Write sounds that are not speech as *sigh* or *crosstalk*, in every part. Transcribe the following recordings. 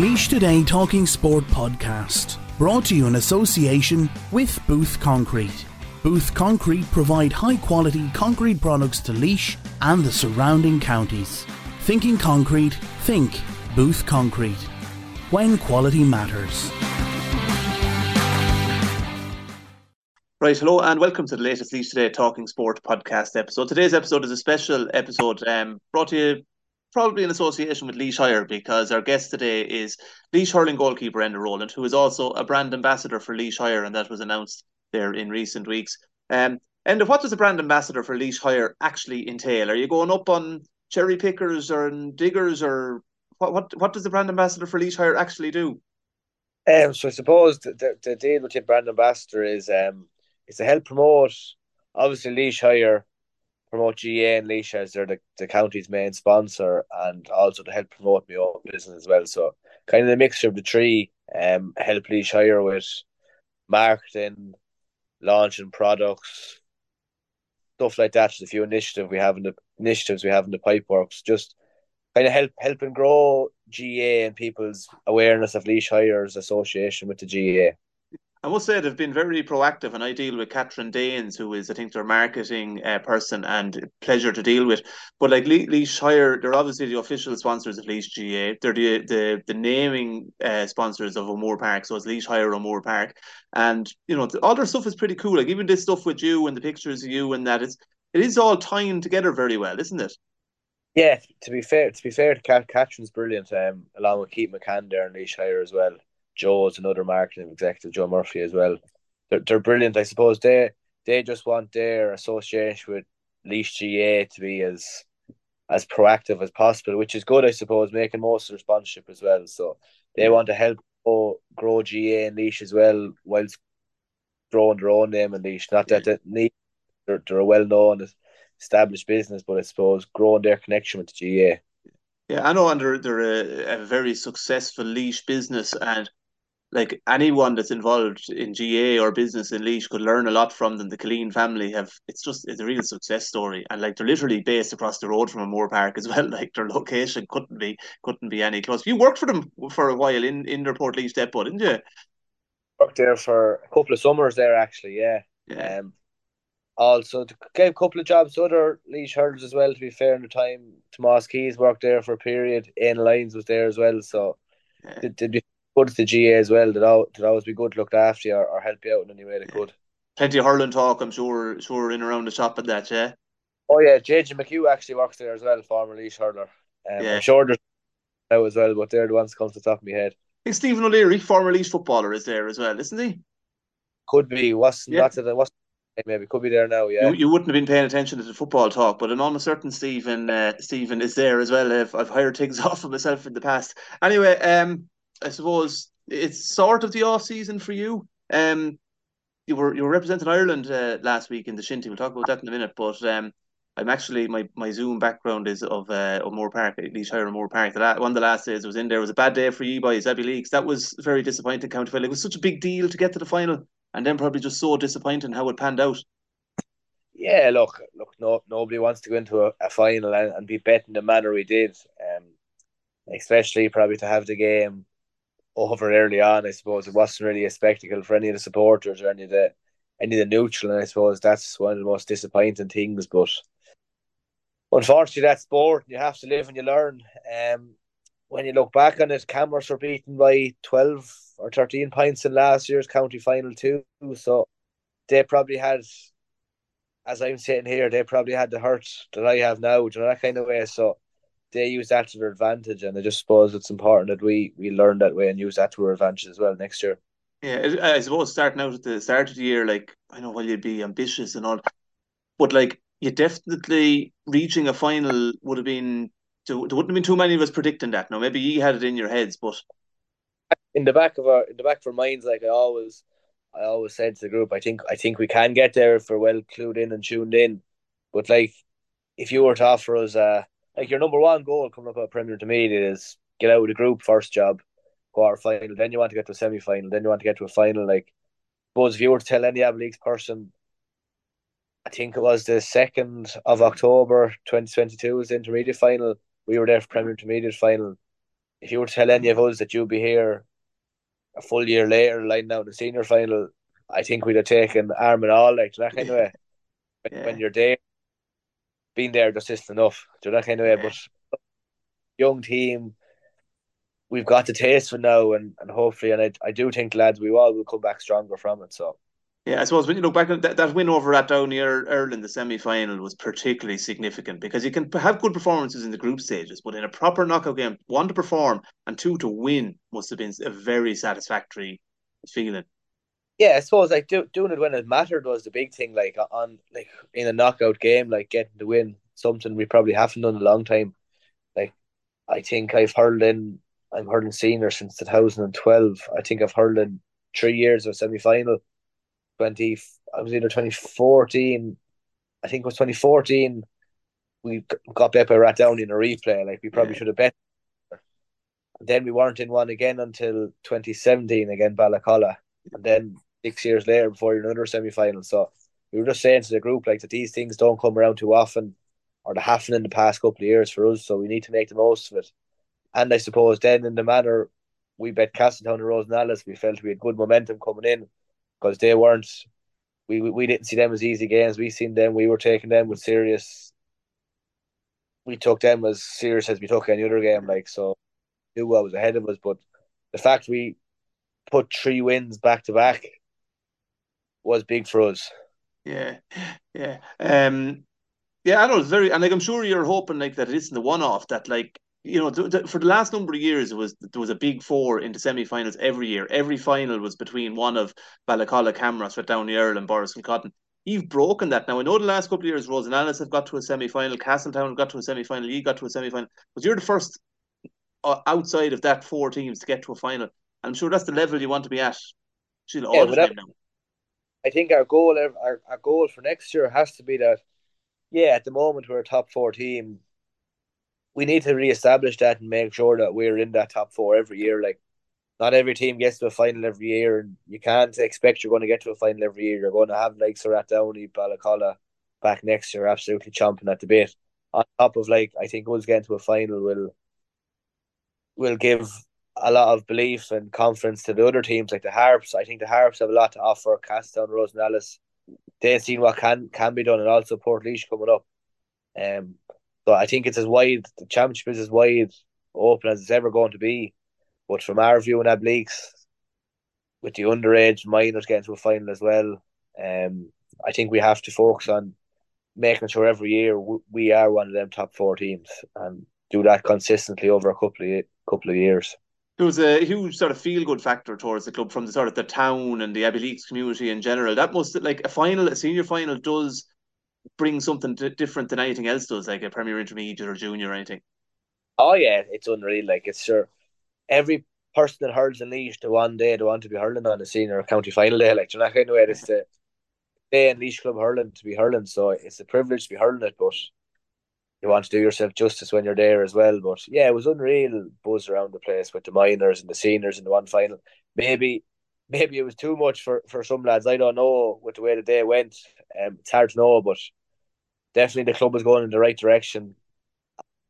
Laois Today Talking Sport podcast, brought to you in association with Booth Concrete. Booth Concrete provide high quality concrete products to Laois and the surrounding counties. Thinking concrete, think Booth Concrete. When quality matters. Right, hello and welcome to the latest Laois Today Talking Sport podcast episode. Today's episode is a special episode um, brought to you probably in association with Laois Hire because our guest today is Laois hurling goalkeeper Enda Rowland, who is also a brand ambassador for Laois Hire, and that was announced there in recent weeks. Um, Enda, what does a brand ambassador for Laois Hire actually entail? Are you going up on cherry pickers or diggers, or what? What, what does the brand ambassador for Laois Hire actually do? Um, so I suppose the, the, the deal with the brand ambassador is um, is to help promote obviously Laois Hire promote GA and Laois as they're the, the county's main sponsor and also to help promote my own business as well. So kind of the mixture of the three, um, help Laois Hire with marketing, launching products, stuff like that. There's a few initiatives we have in the initiatives we have in the pipeworks, just kind of help helping grow GA and people's awareness of Laois Hire's association with the GA. I must say they've been very proactive, and I deal with Catherine Danes, who is, I think, their marketing uh, person, and pleasure to deal with. But like Le- Laois Hire, they're obviously the official sponsors of Laois GA. They're the the, the naming uh, sponsors of O'Moore Park, so it's Laois Hire O'Moore Park, and you know all their stuff is pretty cool. Like even this stuff with you and the pictures of you and that, it's it is all tying together very well, isn't it? Yeah, to be fair, to be fair Catherine's brilliant. Um, along with Keith McCann there and Laois Hire as well. Joe's another marketing executive, Joe Murphy as well. They're, they're brilliant. I suppose they they just want their association with Laois GA to be as as proactive as possible, which is good, I suppose, making most of their sponsorship as well. So they want to help grow, grow GA and Laois as well, whilst growing their own name and Laois. Not that they need they're, they're a well known established business, but I suppose growing their connection with the GA. Yeah, I know, and they're, they're a, a very successful Laois business, and like anyone that's involved in GA or business in Laois could learn a lot from them. The Killeen family have it's just it's a real success story, and like they're literally based across the road from O'Moore Park as well. *laughs* Like their location couldn't be couldn't be any close. You worked for them for a while in in their Portlaoise depot, didn't you? Worked there for a couple of summers there actually. Yeah. Yeah. Um, also gave a couple of jobs to other Laois hurlers as well. To be fair, in the time Tomas Keys worked there for a period. Ian Lyons was there as well. So Yeah. did, did good to the GA as well. That all did always be good looked after you or, or help you out in any way they could. Plenty of hurling talk, I'm sure. Sure, in around the shop and that, yeah. Oh yeah, JJ McHugh actually works there as well, former Laois hurler. Um, Yeah. I'm sure there's now as well, but they're the ones that come to the top of my head. I think Stephen O'Leary, former Laois footballer, is there as well, isn't he? Could be wasn't Yeah. that was maybe could be there now. Yeah. You, you wouldn't have been paying attention to the football talk, but I'm almost certain Stephen uh, Stephen is there as well. I've, I've hired things *laughs* off of myself in the past. Anyway, um, I suppose it's sort of the off season for you. Um, you were you were representing Ireland uh, last week in the Shinty. We'll talk about that in a minute. But um, I'm actually my, my Zoom background is of uh, O'Moore Park, at Laois Hire O'Moore Park. The la- one of the last days I was in there was a bad day for you boys, Abbeyleix. That was very disappointing. County. It was such a big deal to get to the final, and then probably just so disappointing how it panned out. Yeah, look, look, no, nobody wants to go into a, a final and, and be betting the manner we did. Um, especially probably to have the game over early on. I suppose it wasn't really a spectacle for any of the supporters or any of the any of the neutral, and I suppose that's one of the most disappointing things. But unfortunately, that's sport. You have to live and you learn. Um, when you look back on it, Camross were beaten by twelve or thirteen points in last year's county final too. So they probably had as I'm sitting here, they probably had the hurt that I have now, Do you know, that kind of way. So they use that to their advantage, and I just suppose it's important that we we learn that way and use that to our advantage as well next year. Yeah, I I suppose starting out at the start of the year, like I know, well, you'd be ambitious and all, but like you definitely reaching a final would have been. There there wouldn't have been too many of us predicting that. Now, maybe you had it in your heads, but In the back of our in the back of our minds, like I always I always said to the group, I think I think we can get there if we're well clued in and tuned in. But like if you were to offer us uh like your number one goal coming up at Premier Intermediate is get out of the group first job, quarter final, then you want to get to a semi final, then you want to get to a final. Like suppose if you were to tell any Abbeyleix person I think it was the second of October twenty twenty two was the intermediate final. We were there for Premier Intermediate final. if you were to tell any of us that you'd be here a full year later, lining out the senior final, I think we'd have taken arm and all, like that kind of way. When, yeah. when you're there, being there just isn't enough. Do that kind of way. But young team, we've got the taste for now, and, and hopefully, and I, I do think lads, we all will come back stronger from it. So yeah, I suppose when you look back at that, that win over at Downey Earl in the semi final was particularly significant because you can have good performances in the group stages, but in a proper knockout game, one to perform and two to win must have been a very satisfactory feeling. Yeah, I suppose like do, doing it when it mattered was the big thing. Like on like in a knockout game, like getting the win, something we probably haven't done in a long time. Like I think I've hurled in, I'm hurling senior since 2012. I think I've hurled in three years of semi final 20, I was either 2014, I think it was 2014, we got bet by Rathdowney in a replay. Like, we probably yeah. should have bet. And then we weren't in one again until 2017 again, Ballacolla. And then six years later, before you're in another semi final. So we were just saying to the group, like, that these things don't come around too often or they haven't in the past couple of years for us. So we need to make the most of it. And I suppose then, in the manner we bet Castletown and Rosenallis, we felt we had good momentum coming in because they weren't. We, we didn't see them as easy games. We seen them. We were taking them with serious. We took them as serious as we took any other game. Like so, knew what was ahead of us. But the fact we put three wins back to back was big for us. Yeah, yeah, um, yeah. I know it's very, and like I'm sure you're hoping like that it isn't the one off that like you know, th- th- for the last number of years, it was there was a big four into semi-finals every year. Every final was between one of Ballacolla, Camross, with Downey Earl, and Borris-Kilcotton. You've broken that now. I know the last couple of years, Rosenallis have got to a semi-final, Castletown got to a semi-final, you got to a semi-final, but you're the first uh, outside of that four teams to get to a final. I'm sure that's the level you want to be at. all yeah, the time now. I think our goal, our, our goal for next year has to be that. Yeah, at the moment we're a top four team we need to reestablish that and make sure that we're in that top four every year. Like, not every team gets to a final every year, and you can't expect you're going to get to a final every year. You're going to have like Surat Downey, Ballacolla back next year, absolutely chomping at the bit. On top of like, I think us getting to a final will will give a lot of belief and confidence to the other teams like the Harps. I think the Harps have a lot to offer. Castletown, Rosenallis, they've seen what can can be done, and also Port Portlaoise coming up. Um, so I think it's as wide, the championship is as wide open as it's ever going to be. But from our view in Abbeyleix, with the underage minors getting to a final as well, um, I think we have to focus on making sure every year we are one of them top four teams and do that consistently over a couple of couple of years. There was a huge sort of feel good factor towards the club from the sort of the town and the Abbeyleix community in general. That must like a final, a senior final does bring something different than anything else does, like a Premier Intermediate or Junior or anything. Oh yeah, it's unreal. Like it's sure every person that hurls in Laois the one day they want to be hurling on the senior county final day. Like you're not kind of way it's the day in Laois Club hurling to be hurling. So it's a privilege to be hurling it, but you want to do yourself justice when you're there as well. But yeah, it was unreal buzz around the place with the minors and the seniors in the one final. Maybe maybe it was too much for, for some lads. I don't know with the way the day went. Um, it's hard to know, but definitely the club was going in the right direction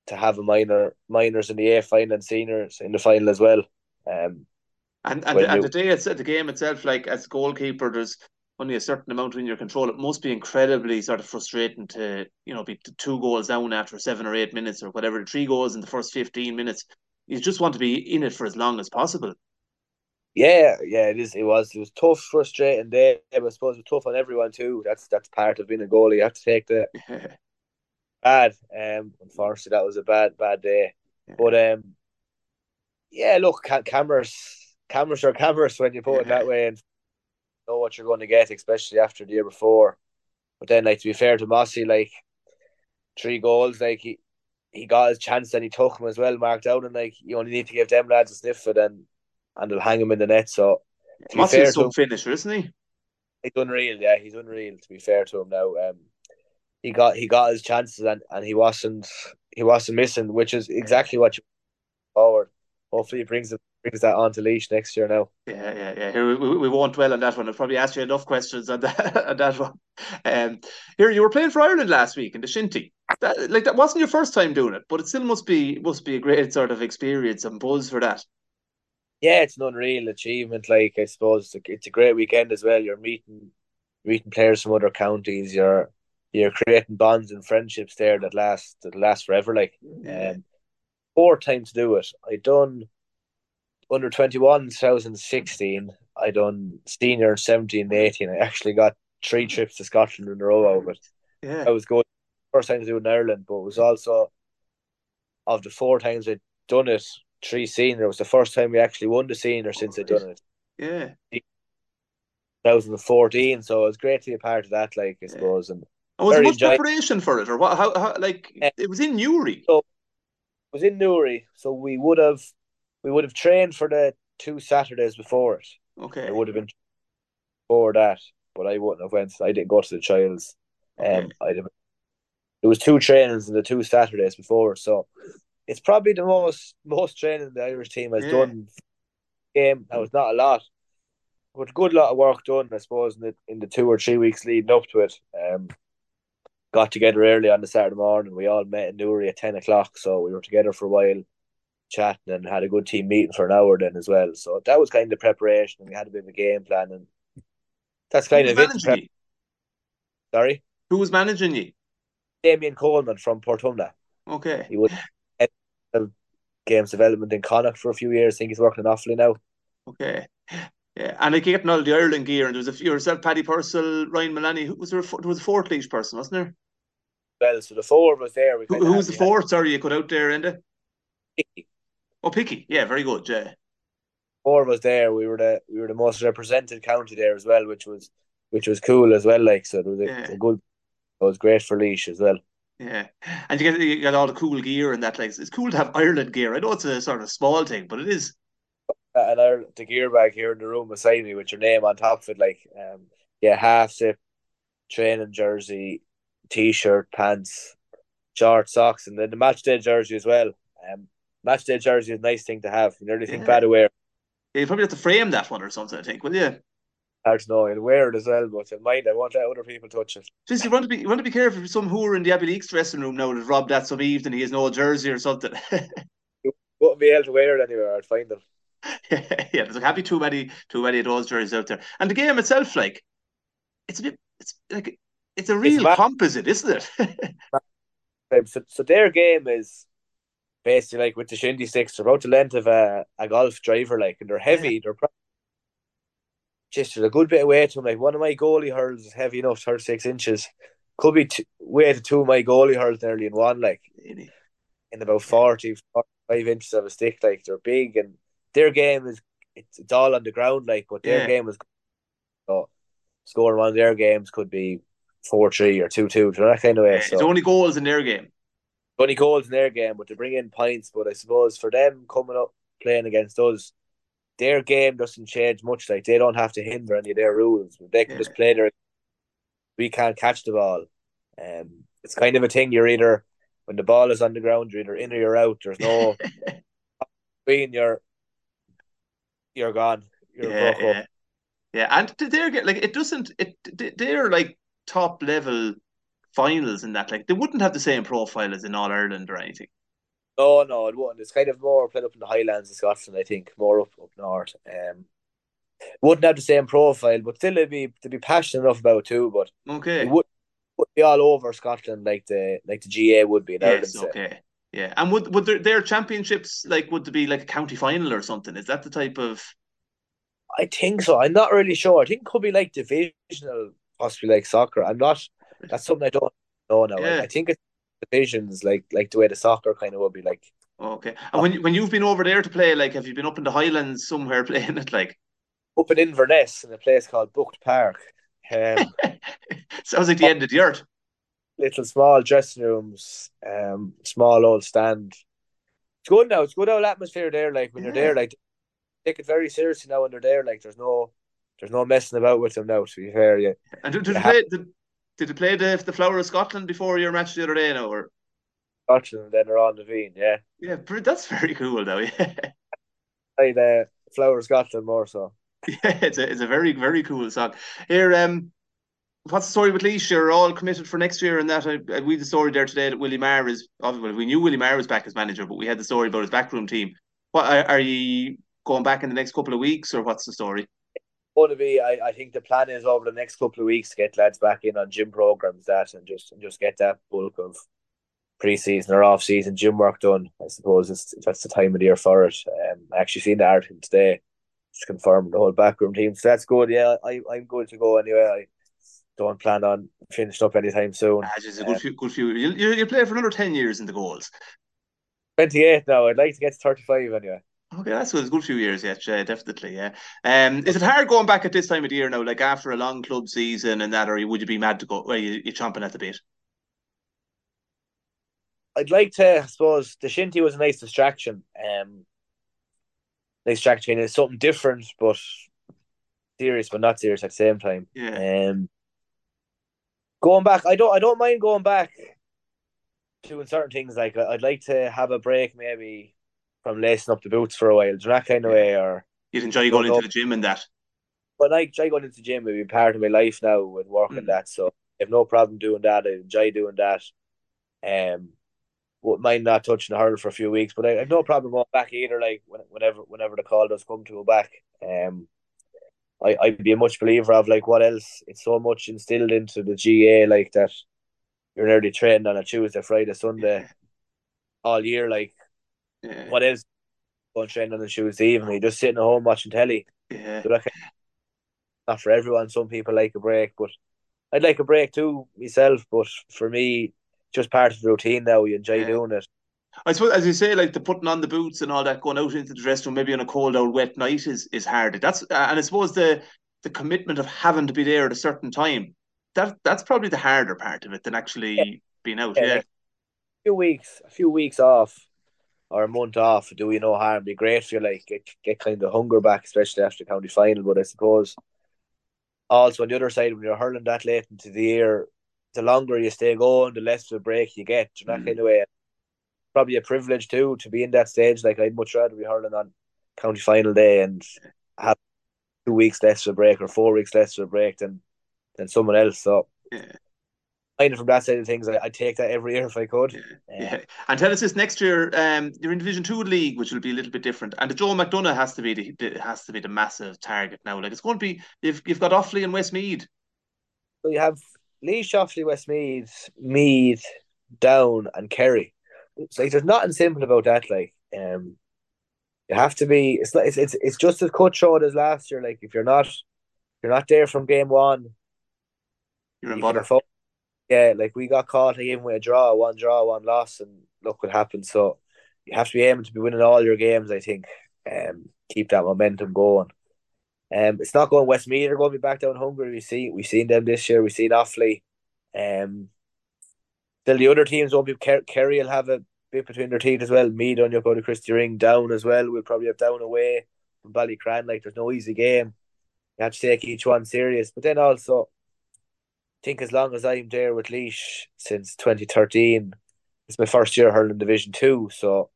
to have a minor minors in the A final and seniors in the final as well. Um, and and, and you, the day it's the game itself, like as goalkeeper, there's only a certain amount in your control. It must be incredibly sort of frustrating to you know be two goals down after seven or eight minutes or whatever, three goals in the first fifteen minutes. You just want to be in it for as long as possible. Yeah, yeah, it is. It was. It was tough, frustrating day. I suppose it was tough on everyone too. That's that's part of being a goalie. You have to take the *laughs* bad. Um, unfortunately, that was a bad, bad day. But um, yeah, look, Camross, Camross are Camross when you put it that way, and know what you're going to get, especially after the year before. But then, like to be fair to Mossy, like three goals, like he he got his chance and he took him as well, marked out, and like you only need to give them lads a sniff for then and they'll hang him in the net. So Mossy some finisher, isn't he? He's unreal, yeah. He's unreal. To be fair to him now, um, he got he got his chances and, and he wasn't he wasn't missing, which is exactly what you forward. Hopefully, he brings them brings that on to Laois next year now. Yeah, yeah, yeah. Here we, we won't dwell on that one. I've probably asked you enough questions on that *laughs* on that one. Um, here you were playing for Ireland last week in the Shinty. That, like that wasn't your first time doing it, but it still must be must be a great sort of experience and buzz for that. Yeah, it's an unreal achievement. Like I suppose it's a great weekend as well. You're meeting meeting players from other counties. You're you're creating bonds and friendships there that last that last forever. Like, yeah. um, four times to do it. I done under 21 2016. I done senior 17 and 18. I actually got three trips to Scotland in a row out of it. Yeah. I was going first time to do in Ireland, but it was also of the four times I'd done it, three senior. It was the first time we actually won the senior since I'd done it. Yeah. 2014, so it was great to be a part of that, like I suppose. And, and was there much preparation for it, or what? How, how like yeah. it was in Newry? So it was in Newry, so we would have we would have trained for the two Saturdays before it. Okay. It would have been before that, but I wouldn't have went. I didn't go to the trials. Okay. Um, I'd have, there was two trainings in the two Saturdays before, so it's probably the most most training the Irish team has yeah. done. Game that was not a lot, but a good lot of work done, I suppose, in the in the two or three weeks leading up to it. Um, got together early on the Saturday morning. We all met in Newry at ten o'clock, so we were together for a while chatting and had a good team meeting for an hour then as well. So that was kind of the preparation. We had a bit of a game plan, and that's kind of it. Prep- Sorry, who was managing you? Damien Coleman from Portumna. Okay, he was games development in Connacht for a few years. I think he's working in Offaly now. Okay. Yeah, and like getting all the Ireland gear, and there was a few yourself, Paddy Purcell, Ryan Mullaney. Who was there? There was a fourth Laois person, wasn't there? Well, so the four was there. Who, who was the fourth? Sorry, you cut out there, Enda. Oh, Picky. Yeah, very good. Yeah. Four was there. We were the we were the most represented county there as well, which was which was cool as well. Like so, there was a, yeah. a good. It was great for Laois as well. Yeah, and you get you get all the cool gear and that. Like it's cool to have Ireland gear. I know it's a sort of small thing, but it is. And our the gear bag here in the room beside me with your name on top of it, like um, yeah, half zip, training jersey, t-shirt, pants, short socks, and then the match day jersey as well. Um, match day jersey is a nice thing to have. You nearly think yeah. bad aware. Yeah, you probably have to frame that one or something, I think, will you? Hard to know. I'll wear it as well, but in mind I won't let other people touch it. Just you want to be you want to be careful for some who are in the Abbeyleix dressing room now that robbed that some evening he has no jersey or something. you *laughs* wouldn't be able to wear it anywhere, I'd find them. *laughs* yeah, there's a happy too many too many of those jerseys out there. And the game itself, like it's a bit it's like it's a real it's composite, isn't it? *laughs* so, so their game is basically like with the shinty sticks, they're about the length of a, a golf driver, like, and they're heavy. Yeah. They're probably just a good bit of weight to them. Like one of my goalie hurls is heavy enough, thirty six inches. Could be t- weight of two of my goalie hurls nearly in one, like in about 40, 45 inches of a stick. Like they're big, and their game is it's, it's all on the ground, like, but their yeah. game is so scoring one of their games could be four three or two two, that kind of way. So. It's only goals in their game only goals in their game, but to bring in points. But I suppose for them coming up playing against us, their game doesn't change much. Like they don't have to hinder any of their rules. They can yeah. just play their. We can't catch the ball. Um, it's kind of a thing. You're either when the ball is on the ground, you're either in or you're out. There's no *laughs* between you're you're gone. You're yeah, yeah. yeah, and they're like it doesn't. It they're like top level finals in that. Like they wouldn't have the same profile as in All Ireland or anything. No, no, it wouldn't. It's kind of more played up in the Highlands of Scotland, I think, more up up north. Um, wouldn't have the same profile, but still, they'd be to be passionate enough about too. But okay, it would, would be all over Scotland like the like the GA would be in yes, Ireland. Okay, yeah, and would would their, their championships like would there be like a county final or something? Is that the type of? I think so. I'm not really sure. I think it could be like divisional, possibly like soccer. I'm not that's something I don't know now. Yeah. I, I think it's divisions like like the way the soccer kind of would be like. Okay, and when when you've been over there to play, like, have you been up in the Highlands somewhere *laughs* playing it, like? Up in Inverness, in a place called Bught Park. Um, *laughs* Sounds like the end of the earth. Little small dressing rooms, um, small old stand. It's good now. It's good old atmosphere there. Like when yeah. you're there, like take it very seriously now when they're there. Like there's no, there's no messing about with them now. To be fair, yeah. And did, did, they, play, did, did you play the the Flower of Scotland before your match the other day now? Or Scotland, then they're on the Veen, yeah. Yeah, that's very cool though. *laughs* Yeah. like the Flower of Scotland more so. *laughs* Yeah, it's a it's a very very cool song. Here, um, what's the story with Laois? You're all committed for next year, and that I, we the story there today that Willie Maher is. Well, we knew Willie Maher was back as manager, but we had the story about his backroom team. What are, are you going back in the next couple of weeks, or what's the story? Going to be, I, I think the plan is over the next couple of weeks to get lads back in on gym programs, that and just and just get that bulk of pre-season or off-season gym work done. I suppose it's, that's the time of the year for it. Um, I actually seen the article today, just confirmed the whole backroom team. So that's good. Yeah, I I'm good to go anyway. I don't plan on finishing up anytime soon. Ah, just a good um, few, good few. You you you play for another ten years in the goals. Twenty eight now. I'd like to get to thirty five anyway. Okay, that's a good few years yet, yeah, definitely. Yeah. Um, is it hard going back at this time of the year now, like after a long club season and that, or would you be mad to go? Well, you, you're chomping at the bit. I'd like to, I suppose, the shinty was a nice distraction. Um, nice distraction. It's something different, but serious, but not serious at the same time. Yeah. Um, going back, I don't, I don't mind going back doing certain things. Like I'd like to have a break, maybe from lacing up the boots for a while. Do that kind of way, or you'd enjoy going into the gym and that. But I enjoy going into the gym. It'd be part of my life now with work mm. and that. So I have no problem doing that. I enjoy doing that. Um, would mind not touching the hurdle for a few weeks, but I, have no problem going back either. Like whenever whenever the call does come to go back, um, I I'd be a much believer of like what else. It's so much instilled into the GA like that. You're nearly training on a Tuesday, Friday, Sunday, all year. Like yeah. what else? Going training on the Tuesday evening, you're just sitting at home watching telly. Yeah. So not for everyone. Some people like a break, but I'd like a break too myself. But for me, just part of the routine now. You enjoy yeah. doing it. I suppose, as you say, like the putting on the boots and all that, going out into the dressing room, maybe on a cold out wet night is is hard. That's uh, and I suppose the the commitment of having to be there at a certain time. That that's probably the harder part of it than actually yeah. being out. Yeah, Like a few weeks, a few weeks off, or a month off, do you no harm. Be great for you, like get get kind of hunger back, especially after the county final. But I suppose also on the other side, when you're hurling that late into the year, the longer you stay going, the less of a break you get. You know, mm. kind of way. Probably a privilege too to be in that stage. Like I'd much rather be hurling on county final day and have two weeks less of a break or four weeks less of a break than than someone else. So yeah. From that side of things, I, would take that every year if I could. Yeah. yeah. And tell us this next year, um, you're in Division Two league, which will be a little bit different, and the Joe McDonagh has to be the, the has to be the massive target now. Like it's going to be you've you've got Offaly and Westmeath. So you have Laois, Offaly, Westmeath, Meath, Down, and Kerry. It's like there's nothing simple about that. Like, um, you have to be. It's like it's it's, it's just as cutthroat as last year. Like, if you're not, you're not there from game one. You're in bother. Yeah, like we got caught even with a draw, one draw, one loss, and look what happened. So you have to be aiming to be winning all your games. I think, um, keep that momentum going. Um, it's not going Westmeath are going to be back down hungry. We see we've seen them this year. We've seen Offaly. Um, still the other teams won't be. Kerry will have a bit between their teeth as well. Meath on your to Christy Ring down as well. We'll probably have down away from Ballycran. Like there's no easy game. You have to take each one serious. But then also, think as long as I'm there with Laois since 2013, it's my first year hurling Division Two. So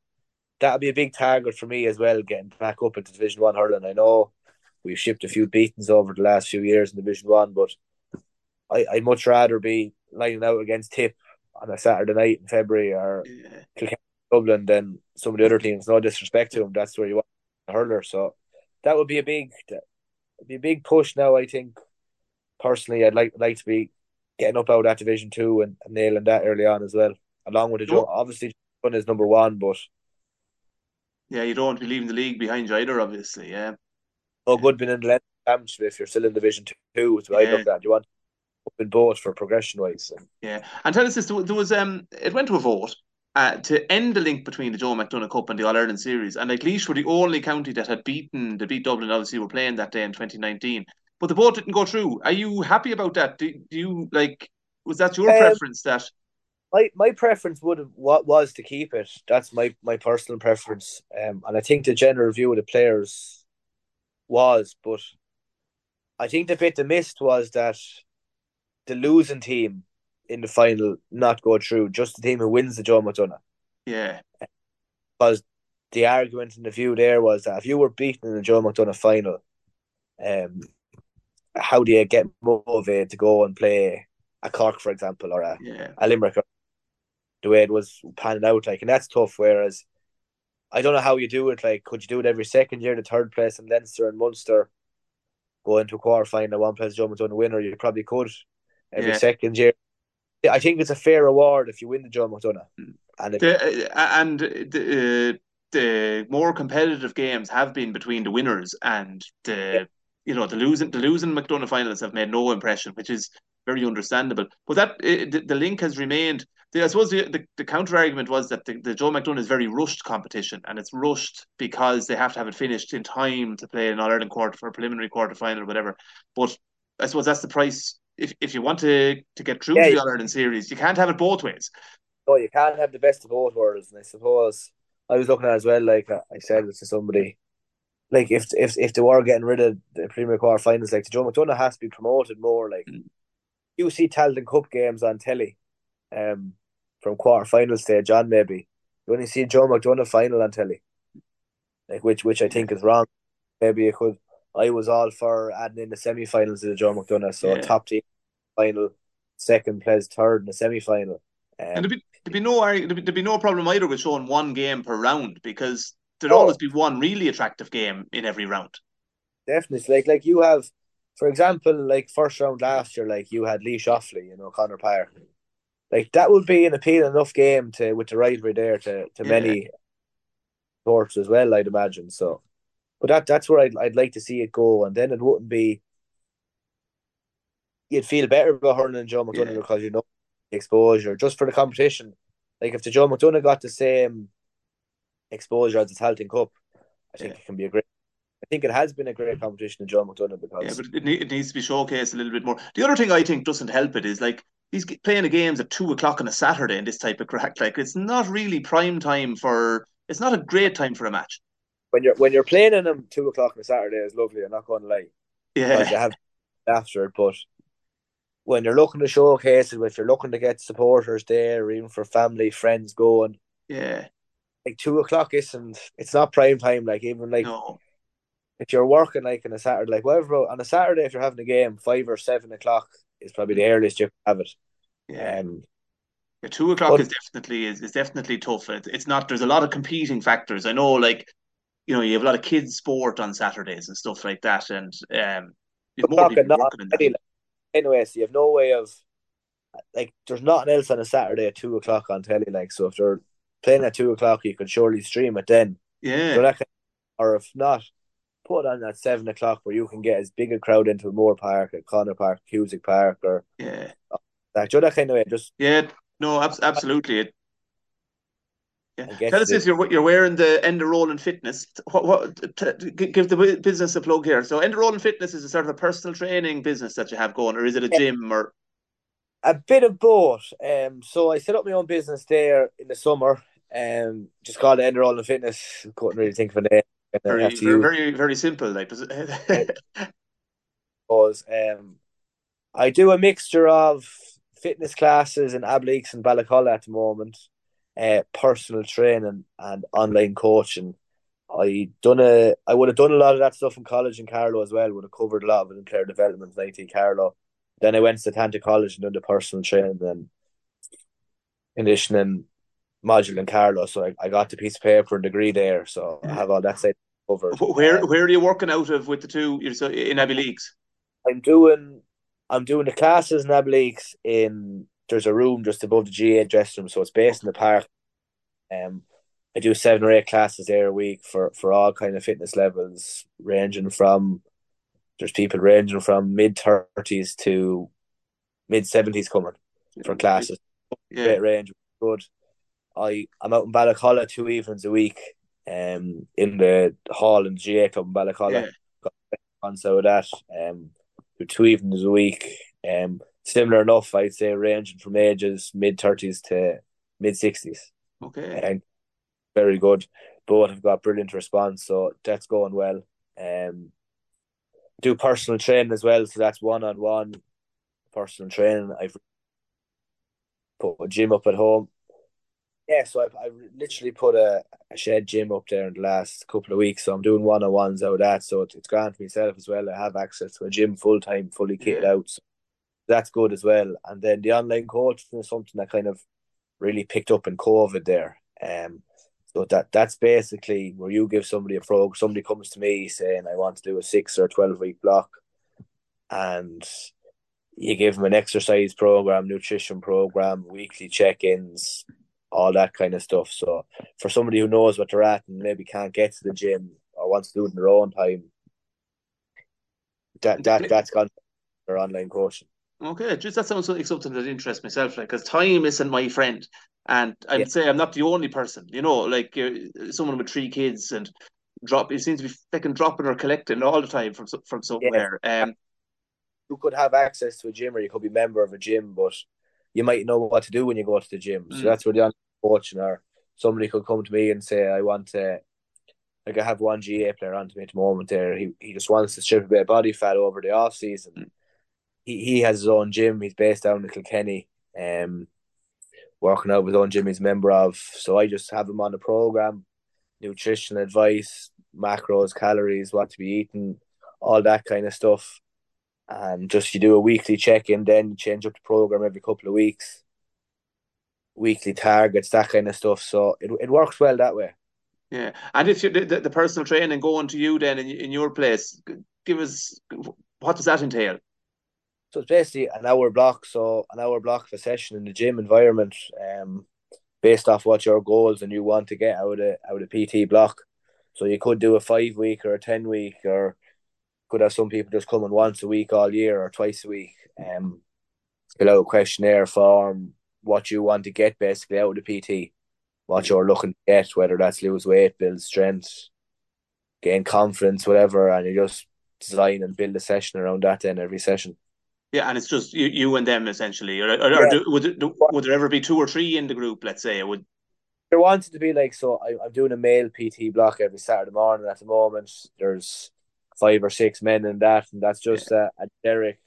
that'll be a big target for me as well, getting back up into Division One hurling. I know we've shipped a few beatings over the last few years in Division One, but I, I'd much rather be lining out against Tip on a Saturday night in February or yeah. Dublin than some of the other teams. No disrespect to them, that's where you want a hurler. So that would be a big, be a big push now. I think personally, I'd like like to be getting up out of that Division Two and, and nailing that early on as well, along with the Joe. Obviously, one is number one, but yeah, you don't want to be leaving the league behind you either. Obviously, yeah Oh, good being in the championship if you're still in Division Two. What yeah. I look that. You want up in both for progression wise. Yeah, and tell us this: there was um, it went to a vote. Uh, to end the link between the Joe McDonagh Cup and the All Ireland Series, and like Laois were the only county that had beaten the beat Dublin. Obviously, were playing that day in 2019, but the vote didn't go through. Are you happy about that? Do, do you like? Was that your um, preference? That my my preference would have what was to keep it. That's my my personal preference, um, and I think the general view of the players was, but I think the bit they missed was that the losing team in the final not go through, just the team who wins the Joe McDonagh. Yeah. Because the argument and the view there was that if you were beaten in the Joe McDonagh final, um, how do you get motivated to go and play a Cork, for example, or a, yeah. a Limerick? The way it was panning out, like, and that's tough. Whereas, I don't know how you do it. Like, could you do it every second year? The third place in Leinster and Munster go into a quarter final, one place Joe McDonagh winner. You probably could every Yeah. second year. I think it's a fair reward if you win the John McDonagh. And if, The, uh, and the, uh, the more competitive games have been between the winners and the. You know the losing the losing McDonagh finals have made no impression, which is very understandable. But that uh, the, the link has remained. The, I suppose the, the, the counter argument was that the, the Joe McDonagh is very rushed competition, and it's rushed because they have to have it finished in time to play an All Ireland quarter for a preliminary quarter final or whatever. But I suppose that's the price. If, if you want to, to get through Yeah, the All Ireland series, you can't have it both ways. no, you can't have the best of both worlds. And I suppose I was looking at as well. Like I said to somebody, like if if if they were getting rid of the Premier Quarter Finals, like Joe McDonagh has to be promoted more. Like Mm. you see Tailteann Cup games on telly, um, from quarter final stage on. Maybe you only see Joe McDonagh final on telly, like which which I think is wrong. Maybe it could. I was all for adding in the semi-finals of the Joe McDonagh, so Yeah. top team final, second plays third in the semi-final. Um, And there'd be, there'd be no there'd be, there'd be no problem either with showing one game per round because there'd Oh. always be one really attractive game in every round. Definitely, like like you have, for example, like first round last year, like you had Laois Offaly, you know, Connor Park. Like that would be an appealing enough game to with the rivalry there to to Yeah. many sports as well, I'd imagine. So, but that that's where I'd I'd like to see it go, and then it wouldn't be. You'd feel better about hurling and Joe McDonagh Yeah. because you know the exposure just for the competition. Like if the Joe McDonagh got the same exposure as the Tailteann Cup, I think Yeah. it can be a great. I think it has been a great competition in Joe McDonagh Yeah, but it, ne- it needs to be showcased a little bit more. The other thing I think doesn't help it is like he's playing the games at two o'clock on a Saturday in this type of crack. Like it's not really prime time for. It's not a great time for a match. when you're when you're playing in them two o'clock on a Saturday is lovely. I'm not going to lie. Because you Yeah, have after it, but when you're looking to showcase it, if you're looking to get supporters there, or even for family friends going, yeah. Like two o'clock isn't. It's not prime time. Like even like No, if you're working like on a Saturday, like whatever on a Saturday, if you're having a game, five or seven o'clock is probably the earliest you can have it. yeah. Um, Yeah, two o'clock But- is definitely is, is definitely tough. It, it's not. There's a lot of competing factors. I know, like you know, you have a lot of kids' sport on Saturdays and stuff like that, and um, more people working in that. anyway, so you have no way of like. There's nothing else on a Saturday at two o'clock on telly. Like so, if they're playing at two o'clock, you could surely stream it then. So Yeah, that kind or if not, put on at seven o'clock where you can get as big a crowd into Moore Park, at Connor Park, Cusack Park, or yeah, that. You know that kind of way? Just yeah. No, abs- absolutely. It, yeah. Tell us this: you're you're wearing the Enda Rowland Fitness. What what? T- t- give the business a plug here. So, Enda Rowland Fitness is a sort of a personal training business that you have going, or is it a Yeah. gym or? a bit of both. Um, so I set up my own business there in the summer. Um, just called it Enda Rowland Fitness. Couldn't really think of a name. Very, very, very, very simple. Like, was *laughs* um, I do a mixture of fitness classes and Abbeyleix and Ballacolla at the moment, uh, personal training and online coaching. I done a I would have done a lot of that stuff in college in Carlow as well. Would have covered a lot of it in player development in IT Carlow. Then I went to Setanta College and done the personal training and conditioning module in Carlow. So I, I got the piece of paper and degree there. So I have all that side over. where where are you working out of with the two? You're so in Abbeyleix. I'm doing I'm doing the classes in Abbeyleix in there's a room just above the GA dressing room, so it's based in the park. Um I do seven or eight classes there a week for, for all kind of fitness levels, ranging from there's people ranging from mid thirties to mid seventies coming for classes. Yeah, Great range, good. I I'm out in Ballacolla two evenings a week, um, in the hall in the GA club in Ballacolla yeah, on so that um two evenings a week. Um similar enough I'd say ranging from ages mid thirties to mid sixties. Okay. and very good. Both have got brilliant response so that's going well. Um do personal training as well so that's one on one personal training. I've put a gym up at home Yeah, so I've, I've literally put a, a shed gym up there in the last couple of weeks. So I'm doing one on ones out of that. So it's, it's grand for myself as well. I have access to a gym full time, fully kitted out. So that's good as well. And then the online coaching is something that kind of really picked up in COVID there. Um, so that that's basically where you give somebody a program. Somebody comes to me saying, "I want to do a six or twelve week block," and you give them an exercise program, nutrition program, weekly check ins, all that kind of stuff. So for somebody who knows what they're at and maybe can't get to the gym or wants to do it in their own time, that that that's gone for online coaching. Okay, just that sounds like something that interests myself, like because time isn't my friend, and I'd yeah. say I'm not the only person. You know, like uh, someone with three kids and drop. It seems to be fucking dropping or collecting all the time from from somewhere. Yeah. Um, you could have access to a gym, or you could be a member of a gym, but you might know what to do when you go to the gym. So mm. that's where the coaching or somebody could come to me and say, "I want to." Like I have one GA player on to me at the moment. There, he he just wants to strip a bit of body fat over the off season. Mm he, he has his own gym. He's based down in Kilkenny, um, working out with his own gym he's a member of. So I just have him on the program, nutrition advice, macros, calories, what to be eating, all that kind of stuff. And just you do a weekly check in, then you change up the program every couple of weeks, weekly targets, that kind of stuff. So it, it works well that way. Yeah, and if you the, the personal training going to you then in, in your place, give us what does that entail? So it's basically an hour block, so an hour block of a session in the gym environment, um, based off what your goals and you want to get out of out of PT block. So you could do a five week or a ten week, or could have some people just coming once a week all year or twice a week. Um, fill out a questionnaire form, what you want to get basically out of the PT, what you're looking to get, whether that's lose weight, build strength, gain confidence, whatever, and you just design and build a session around that then every session. Yeah, and it's just you, you and them essentially. Or, or, or do, would do, would there ever be two or three in the group? Let's say it would. There wanted to be like so. I, am doing a male PT block every Saturday morning. At the moment, there's five or six men in that, and that's just yeah. a, a generic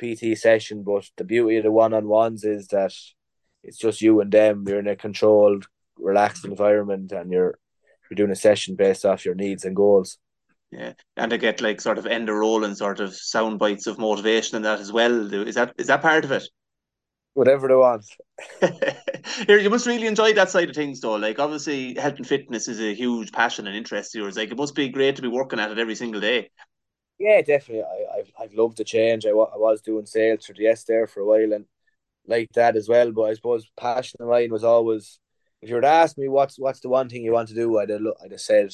PT session. But the beauty of the one on ones is that it's just you and them. You're in a controlled, relaxed environment, and you're you're doing a session based off your needs and goals. Yeah, and to get like sort of Enda Rowland sort of sound bites of motivation and that as well. Is that is that part of it? Whatever they want. *laughs* Here, you must really enjoy that side of things, though. Like, obviously, health and fitness is a huge passion and interest of yours. Like, it must be great to be working at it every single day. Yeah, definitely. I, I've, I've loved the change. I, I was doing sales for the S there for a while and like that as well. But I suppose passion of mine was always, if you were to ask me what's what's the one thing you want to do, I'd have, I'd have said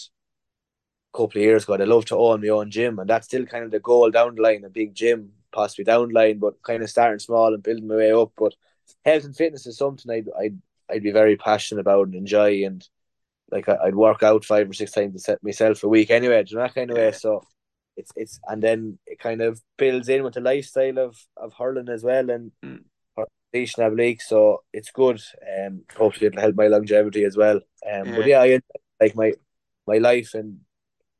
couple of years ago, I'd love to own my own gym, and that's still kind of the goal down the line, a big gym, possibly down the line, but kind of starting small and building my way up. But health and fitness is something I'd I'd, I'd be very passionate about and enjoy, and like I'd work out five or six times myself a week anyway, you know, that kind of way. So it's it's and then it kind of builds in with the lifestyle of of hurling as well and. Mm. Have league, so it's good. Um, hopefully it'll help my longevity as well. Um, yeah. but yeah, I like my my life and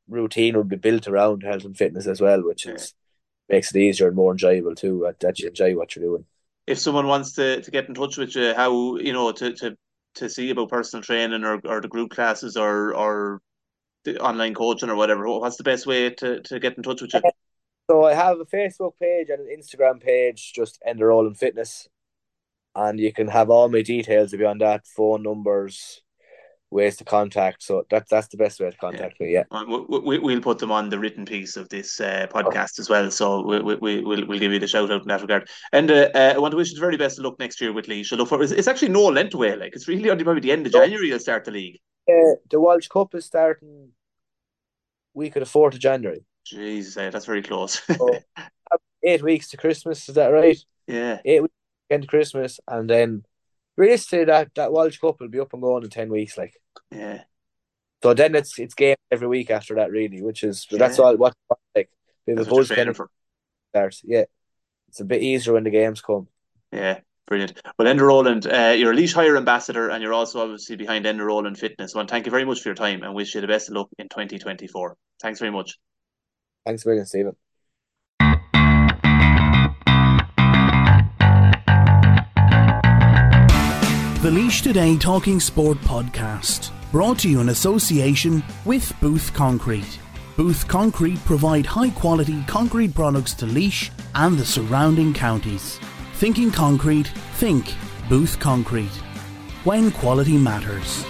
routine would be built around health and fitness as well, which is makes it easier and more enjoyable too. That you enjoy what you're doing. If someone wants to, to get in touch with you, how you know to, to, to see about personal training or, or the group classes or or the online coaching or whatever, what's the best way to, to get in touch with you? So I have a Facebook page and an Instagram page, just Enda Rowland Fitness, and you can have all my details beyond that, phone numbers, ways to contact. So that's that's the best way to contact yeah. me. Yeah, we, we, will put them on the written piece of this uh, podcast as well. So we, we, we, will we'll give you the shout out in that regard. And uh, uh, I want to wish you the very best of luck next year with Laois. Look for it's actually no length away. Like it's really only probably the end of January you'll start the league. Uh, the Walsh Cup is starting week of the fourth of January. Jesus, that's very close. so, *laughs* eight weeks to Christmas. Is that right? Yeah, eight weeks into Christmas, and then realistically, that that Walsh Cup will be up and going in ten weeks. Like, yeah. So then it's it's game every week after that, really, which is yeah. that's all what like the buzz kind of starts. Yeah, it's a bit easier when the games come. Yeah, brilliant. Well, Enda Rowland, uh, you're a Laois Hire ambassador, and you're also obviously behind Enda Rowland Fitness. Well, thank you very much for your time, and wish you the best of luck in 2024. Thanks very much. Thanks, William Stephen. The Laois Today Talking Sport podcast, brought to you in association with Booth Concrete. Booth Concrete provide high quality concrete products to Laois and the surrounding counties. Thinking concrete, think Booth Concrete. When quality matters.